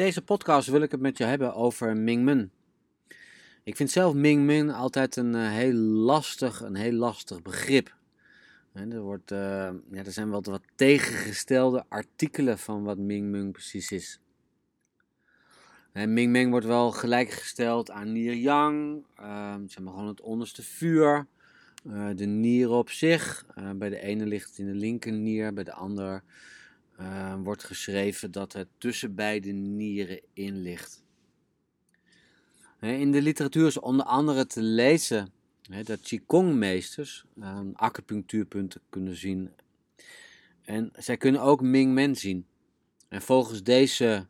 Deze podcast wil ik het met je hebben over Mingmen. Ik vind zelf Mingmen altijd een uh, heel lastig, een heel lastig begrip. Er, wordt, uh, ja, er zijn wat, wat tegengestelde artikelen van wat Mingmen precies is. En Mingmeng wordt wel gelijkgesteld aan Nier Yang, uh, zeg maar gewoon het onderste vuur. Uh, de nier op zich, bij de ene ligt het in de linker nier, bij de ander uh, wordt geschreven dat het tussen beide nieren in ligt. In de literatuur is onder andere te lezen dat Qigong-meesters uh, acupunctuurpunten kunnen zien. En zij kunnen ook Ming Men zien. En volgens deze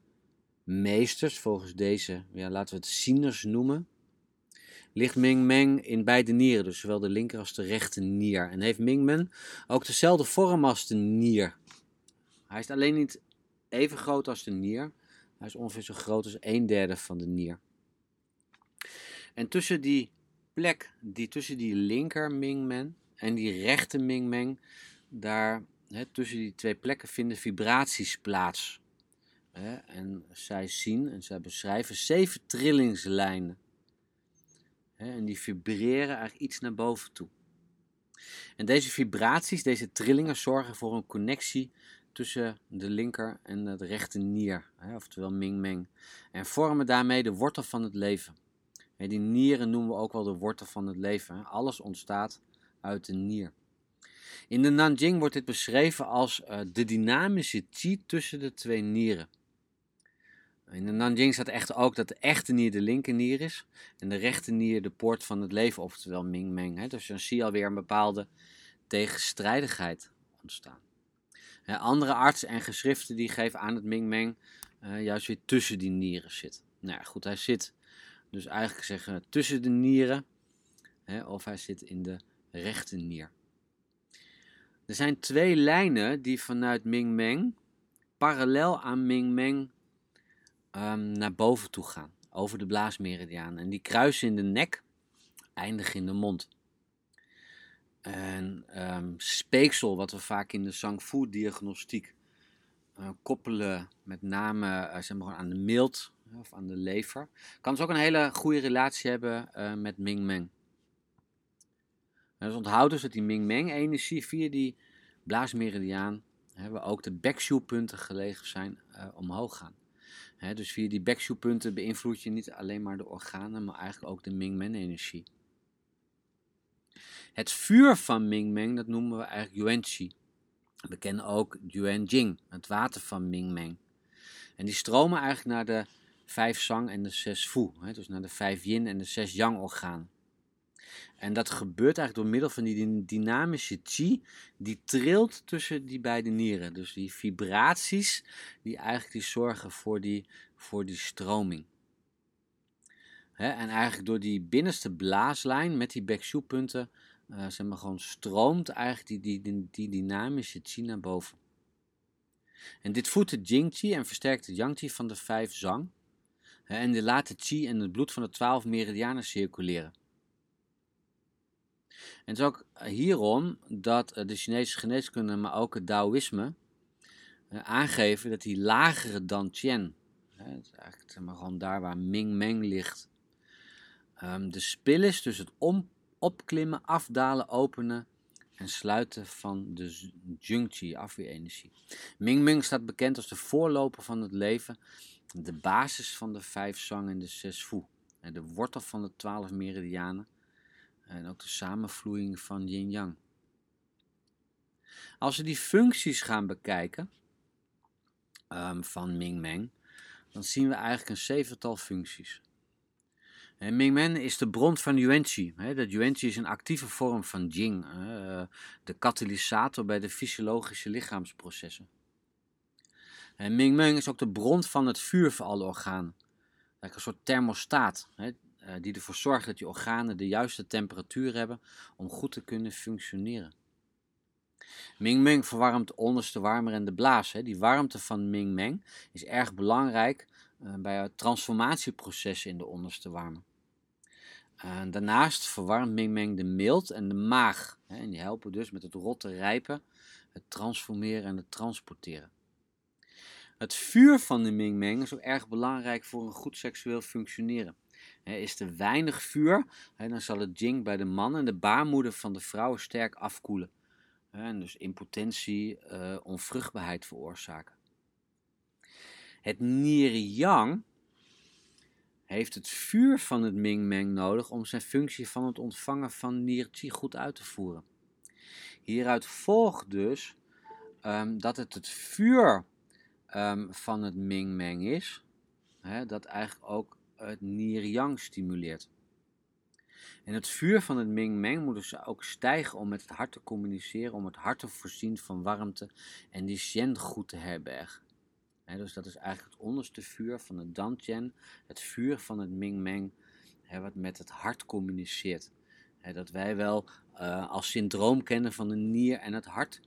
meesters, volgens deze, ja, laten we het zieners noemen, ligt Ming Meng in beide nieren, dus zowel de linker als de rechter nier. En heeft Ming Men ook dezelfde vorm als de nier. Hij is alleen niet even groot als de nier. Hij is ongeveer zo groot als een derde van de nier. En tussen die plek, die tussen die linker Mingmen en die rechter Mingmen, daar tussen die twee plekken vinden vibraties plaats. en zij zien en zij beschrijven zeven trillingslijnen. en die vibreren eigenlijk iets naar boven toe. En deze vibraties, deze trillingen, zorgen voor een connectie tussen de linker en de rechter nier, hè, oftewel Ming-Meng, en vormen daarmee de wortel van het leven. Hè, die nieren noemen we ook wel de wortel van het leven. Hè. Alles ontstaat uit de nier. In de Nanjing wordt dit beschreven als uh, de dynamische chi tussen de twee nieren. In de Nanjing staat echt ook dat de echte nier de linker nier is en de rechter nier de poort van het leven, oftewel Ming-Meng. Dus dan zie je alweer een bepaalde tegenstrijdigheid ontstaan andere artsen en geschriften die geven aan dat Ming Meng uh, juist weer tussen die nieren zit. Nou ja, goed, hij zit dus eigenlijk zeggen tussen de nieren, hè, of hij zit in de rechte nier. Er zijn twee lijnen die vanuit Ming Meng parallel aan Ming Meng um, naar boven toe gaan, over de blaasmeridiaan. En die kruisen in de nek, eindigen in de mond. En um, speeksel, wat we vaak in de Zhang-Fu-diagnostiek uh, koppelen, met name uh, zeg maar, aan de mild of aan de lever, kan dus ook een hele goede relatie hebben uh, met Ming-Meng. Dus onthoud dus dat die Ming-Meng-energie via die blaasmeridiaan, hebben ook de backshoe-punten gelegen zijn, omhoog gaan. He, dus via die backshoe-punten beïnvloed je niet alleen maar de organen, maar eigenlijk ook de Ming-Men-energie. Het vuur van Mingmeng, dat noemen we eigenlijk Yuanqi. We kennen ook Yuanjing, het water van Mingmeng. En die stromen eigenlijk naar de vijf Zang en de zes Fu, hè, dus naar de vijf Yin en de zes Yang organen. En dat gebeurt eigenlijk door middel van die dynamische chi, die trilt tussen die beide nieren. Dus die vibraties die eigenlijk die zorgen voor die, voor die stroming. en eigenlijk door die binnenste blaaslijn met die Backshoe punten uh, zeg maar gewoon stroomt eigenlijk die, die, die, dynamische chi naar boven. En dit voedt de jingqi en versterkt de yangqi van de vijf zang. En die laat de chi en het bloed van de twaalf meridianen circuleren. En het is ook hierom dat eh, de Chinese geneeskunde, maar ook het Taoïsme, eh, aangeven dat die lagere dan Qian, het eigenlijk maar, gewoon daar waar Ming Meng ligt, ehm, de spil is tussen het om opklimmen, afdalen, openen en sluiten van de Jungqi, afweerenergie. Ming Ming staat bekend als de voorloper van het leven, de basis van de vijf zang en de zes fu, de wortel van de twaalf meridianen en ook de samenvloeiing van yin-yang. Als we die functies gaan bekijken um, van Ming Meng, dan zien we eigenlijk een zevental functies. Mingmen is de bron van Yuanqi. Dat Yuanqi is een actieve vorm van Jing, de katalysator bij de fysiologische lichaamsprocessen. Mingmen is ook de bron van het vuur voor alle organen. Een soort thermostaat eh, die ervoor zorgt dat die organen de juiste temperatuur hebben om goed te kunnen functioneren. Ming verwarmt de onderste warmer en de blaas. Die warmte van Ming is erg belangrijk eh, bij het in de onderste warmer. Uh, daarnaast verwarmt Ming de mild en de maag. Hè, en die helpen dus met het rotte rijpen, het transformeren en het transporteren. Het vuur van de Ming Meng is ook erg belangrijk voor een goed seksueel functioneren. is er weinig vuur, dan zal het jing bij de man en de baarmoeder van de vrouw sterk afkoelen. En dus impotentie, uh, onvruchtbaarheid veroorzaken. Het Nier-Yang heeft het vuur van het Ming-Meng nodig om zijn functie van het ontvangen van Nier-Chi goed uit te voeren. Hieruit volgt dus um, dat het het vuur um, van het Ming-Meng is, hè, dat eigenlijk ook het Nier-Yang stimuleert. En het vuur van het Ming-Meng moet dus ook stijgen om met het hart te communiceren, om het hart te voorzien van warmte en die Shen goed te herbergen. Dus dat is eigenlijk het onderste vuur van het Dantian, het vuur van het Ming-Meng, wat met het hart communiceert. dat wij wel uh, als syndroom kennen van de nier en het hart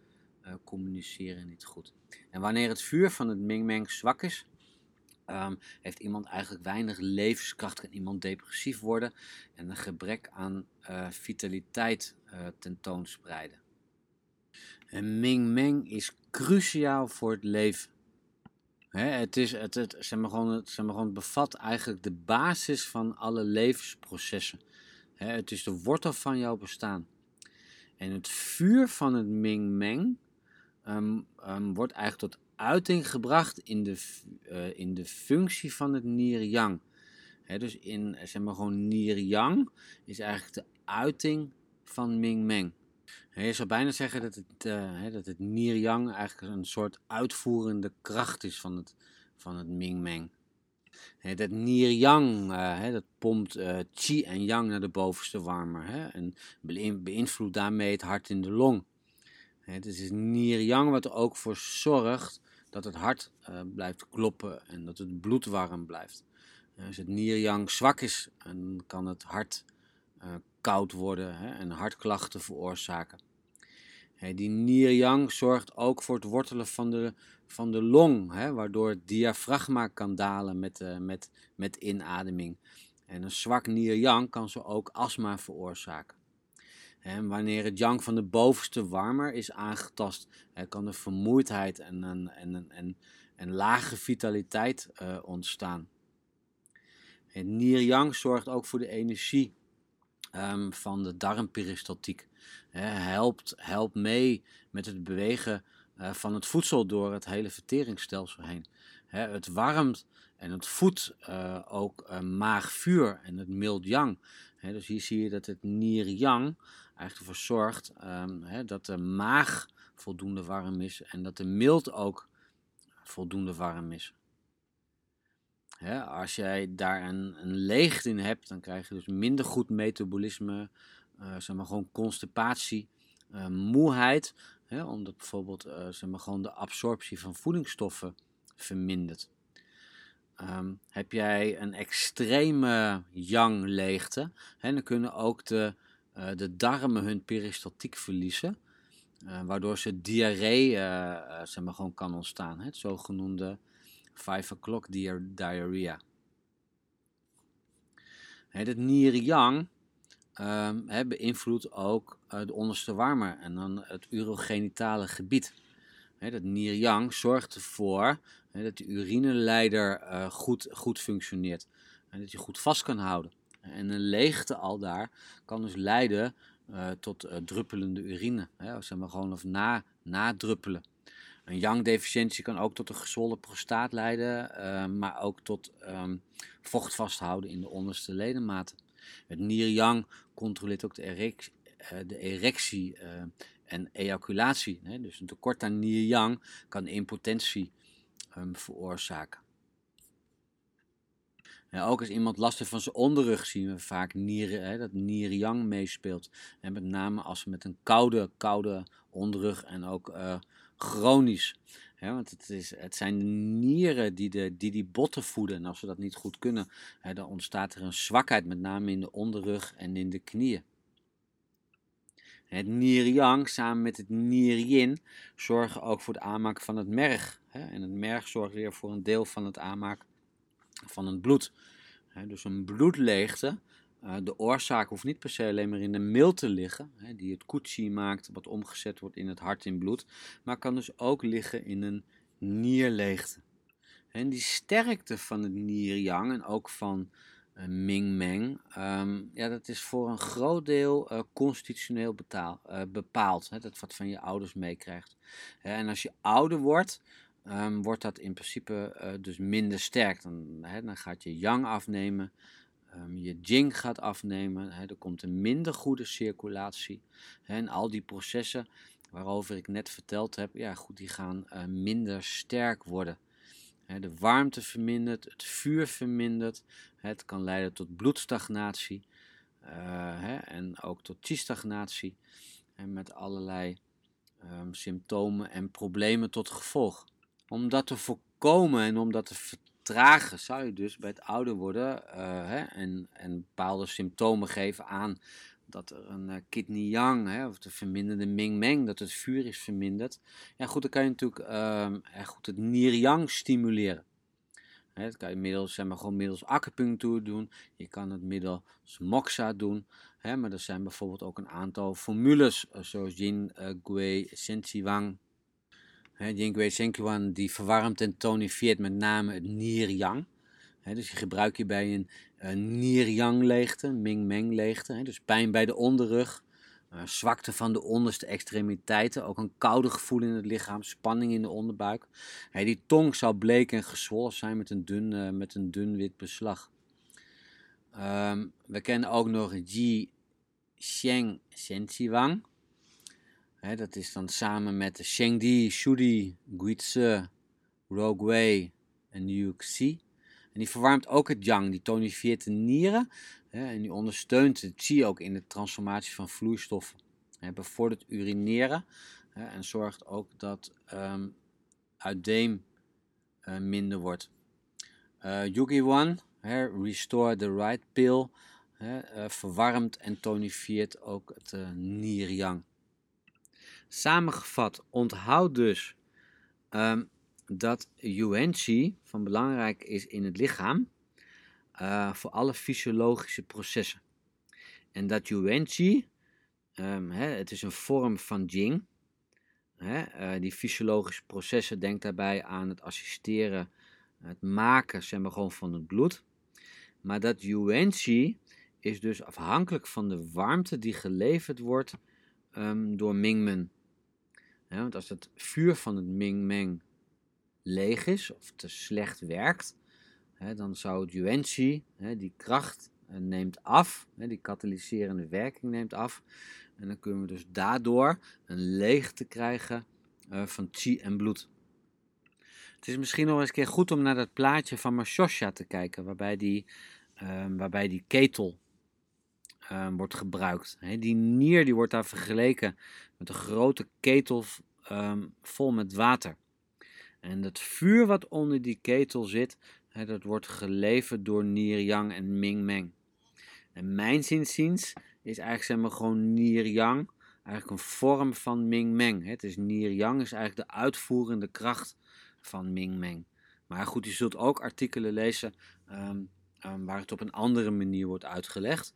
uh, communiceren niet goed. En wanneer het vuur van het Ming-Meng zwak is, um, heeft iemand eigenlijk weinig levenskracht, kan iemand depressief worden en een gebrek aan uh, vitaliteit tentoonspreiden. En Ming-Meng is cruciaal voor het leven. Hè, het, is, het, het, zeg maar gewoon, het, zeg maar gewoon, bevat eigenlijk de basis van alle levensprocessen. Hè, het is de wortel van jouw bestaan. En het vuur van het Ming-Meng um, um, wordt eigenlijk tot uiting gebracht in de, uh, in de functie van het Nier-Yang. dus in, zeg maar gewoon Nier-Yang is eigenlijk de uiting van Ming-Meng. Je zou bijna zeggen dat het, uh, dat het Nier-Yang eigenlijk een soort uitvoerende kracht is van het, van het Ming-Meng. Dat Nier-Yang, uh, dat pompt uh, Qi en Yang naar de bovenste warmer hè, en beïnvloedt daarmee het hart in de long. Het is Nier-Yang wat er ook voor zorgt dat het hart blijft kloppen en dat het bloed warm blijft. als het Nier-Yang zwak is, dan kan het hart koud worden hè, en hartklachten veroorzaken. Die Nier-Yang zorgt ook voor het wortelen van de, van de long, hè, waardoor het diafragma kan dalen met, uh, met, met inademing. En een zwak Nier-Yang kan zo ook astma veroorzaken. En wanneer het yang van de bovenste warmer is aangetast, kan er vermoeidheid en, en, en, en, en lage vitaliteit uh, ontstaan. Het zorgt ook voor de energie um, van de darmperistaltiek. He, helpt, helpt mee met het bewegen uh, van het voedsel door het hele verteringsstelsel heen. He, het warmt en het voedt uh, ook maagvuur en het mild yang. dus hier zie je dat het nier-yang eigenlijk ervoor zorgt um, dat de maag voldoende warm is en dat de mild ook voldoende warm is. Als jij daar een, leegte in hebt, dan krijg je dus minder goed metabolisme, uh, zeg maar gewoon constipatie, uh, moeheid, omdat bijvoorbeeld uh, zeg maar gewoon de absorptie van voedingsstoffen vermindert. Um, heb jij een extreme yang leegte, dan kunnen ook de de darmen hun peristaltiek verliezen. Waardoor ze diarree zeg maar, gewoon kan ontstaan. Het zogenoemde 5 o'clock diarrhea. Het nier-yang um, beïnvloedt ook de onderste warmer en dan het urogenitale gebied. He, dat nier-yang zorgt ervoor dat de urineleider goed, goed functioneert en dat je goed vast kan houden. En een leegte al daar kan dus leiden uh, tot uh, druppelende urine. Hè, zeg maar gewoon of na, nadruppelen. Een yang-deficiëntie kan ook tot een gezwollen prostaat leiden, uh, maar ook tot um, vocht vasthouden in de onderste ledematen. Het nier-yang controleert ook de, erec de erectie en ejaculatie. Hè, dus een tekort aan nier-yang kan impotentie um, veroorzaken. Ja, ook als iemand last heeft van zijn onderrug zien we vaak nieren, hè, dat nier-yang meespeelt. En met name als ze met een koude, koude onderrug en ook chronisch. Want het, is, het zijn de nieren die, de, die die botten voeden. En als ze dat niet goed kunnen, dan ontstaat er een zwakheid, met name in de onderrug en in de knieën. Het nier-yang samen met het nier-yin zorgen ook voor het aanmaken van het merg. En het merg zorgt weer voor een deel van het aanmaken van het bloed. dus een bloedleegte, uh, de oorzaak hoeft niet per se alleen maar in de mil te liggen, die het koetsie maakt, wat omgezet wordt in het hart in bloed, maar kan dus ook liggen in een nierleegte. En die sterkte van het Nier-Yang en ook van uh, Ming-Meng, um, ja, dat is voor een groot deel uh, constitutioneel bepaald. Hè, dat wat van je ouders meekrijgt. En als je ouder wordt, um, wordt dat in principe dus minder sterk. Dan, hè, dan gaat je Yang afnemen, um, je Jing gaat afnemen, er komt een minder goede circulatie. En al die processen waarover ik net verteld heb, ja, goed, die gaan minder sterk worden. De warmte vermindert, het vuur vermindert. Het kan leiden tot bloedstagnatie uh, en ook tot chi-stagnatie. En met allerlei um, symptomen en problemen tot gevolg. Om dat te voorkomen en om dat te vertragen, zou je dus bij het ouder worden uh, hè, en, en bepaalde symptomen geven aan dat er een uh, kidney yang, hè, of de verminderde ming meng, dat het vuur is verminderd. Ja goed, dan kan je natuurlijk uh, goed het nier yang stimuleren. Hè, kan je middels, zeg maar, gewoon middels acupunctuur doen. Je kan het middels moxa doen. Hè, maar er zijn bijvoorbeeld ook een aantal formules, uh, zoals uh, Gui Sensiwang. Yin Gui Sensiwang die verwarmt en tonificeert met name het nier yang. dus die gebruik je bij een uh, nier-yang leegte, ming-meng leegte. dus pijn bij de onderrug, uh, zwakte van de onderste extremiteiten, ook een koude gevoel in het lichaam, spanning in de onderbuik. die tong zou bleek en gezwollen zijn met een dun, uh, met een dun wit beslag. Um, we kennen ook nog Ji Sheng Sensiwang. He, dat is dan samen met Shengdi, Shudi, Guizi, Rogwei en Yuxi. En die verwarmt ook het yang, die tonifieert de nieren en die ondersteunt de chi ook in de transformatie van vloeistoffen. Hè, bevordert urineren en zorgt ook dat um, uitdeem uh, minder wordt. Uh, Yugi One, Restore the Right Pill, uh, verwarmt en tonifieert ook het uh, nier-yang. Samengevat, onthoud dus um, dat Yuan-Chi van belangrijk is in het lichaam uh, voor alle fysiologische processen. En dat Yuan-Chi, um, het is een vorm van Jing. Hè, uh, die fysiologische processen, denk daarbij aan het assisteren, het maken zeg maar, gewoon van het bloed. Maar dat Yuan-Chi is dus afhankelijk van de warmte die geleverd wordt um, door Mingmen. Want als het vuur van het Mingmeng leeg is of te slecht werkt, hè, dan zou het yuan-chi, die kracht, uh, neemt af, hè, die katalyserende werking neemt af. En dan kunnen we dus daardoor een leegte krijgen uh, van chi en bloed. Het is misschien nog eens een keer goed om naar dat plaatje van Mashosha te kijken, waarbij die, uh, waarbij die ketel ehm, wordt gebruikt. die nier die wordt daar vergeleken met een grote ketel um, vol met water. En het vuur wat onder die ketel zit, dat wordt geleverd door Nier Yang en Ming Meng. En mijn zinziens is eigenlijk zeg maar gewoon Nier Yang, eigenlijk een vorm van Ming Meng. Het is Nier Yang is eigenlijk de uitvoerende kracht van Ming Meng. Maar goed, je zult ook artikelen lezen um, waar het op een andere manier wordt uitgelegd.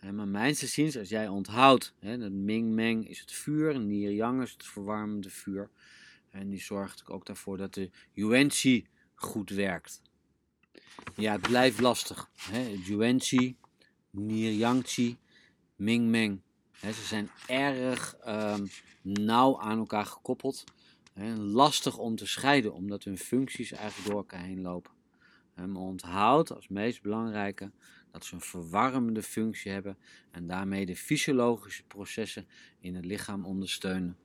Maar mijn ziens, als jij onthoudt, hè, dat Ming Meng is het vuur, Nier Yang is het verwarmende vuur. En die zorgt ook daarvoor dat de Yuan-Chi goed werkt. Ja, het blijft lastig. Hè? Yuan-Chi, Nir-Yang-Chi, Ming-Meng. Ze zijn erg um, nauw aan elkaar gekoppeld. Hè? Lastig om te scheiden, omdat hun functies eigenlijk door elkaar heen lopen. Maar onthoud als meest belangrijke dat ze een verwarmende functie hebben en daarmee de fysiologische processen in het lichaam ondersteunen.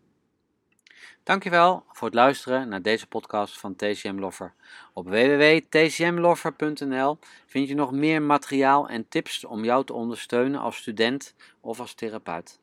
Dankjewel voor het luisteren naar deze podcast van TCM Loffer. Op www.tcmloffer.nl vind je nog meer materiaal en tips om jou te ondersteunen als student of als therapeut.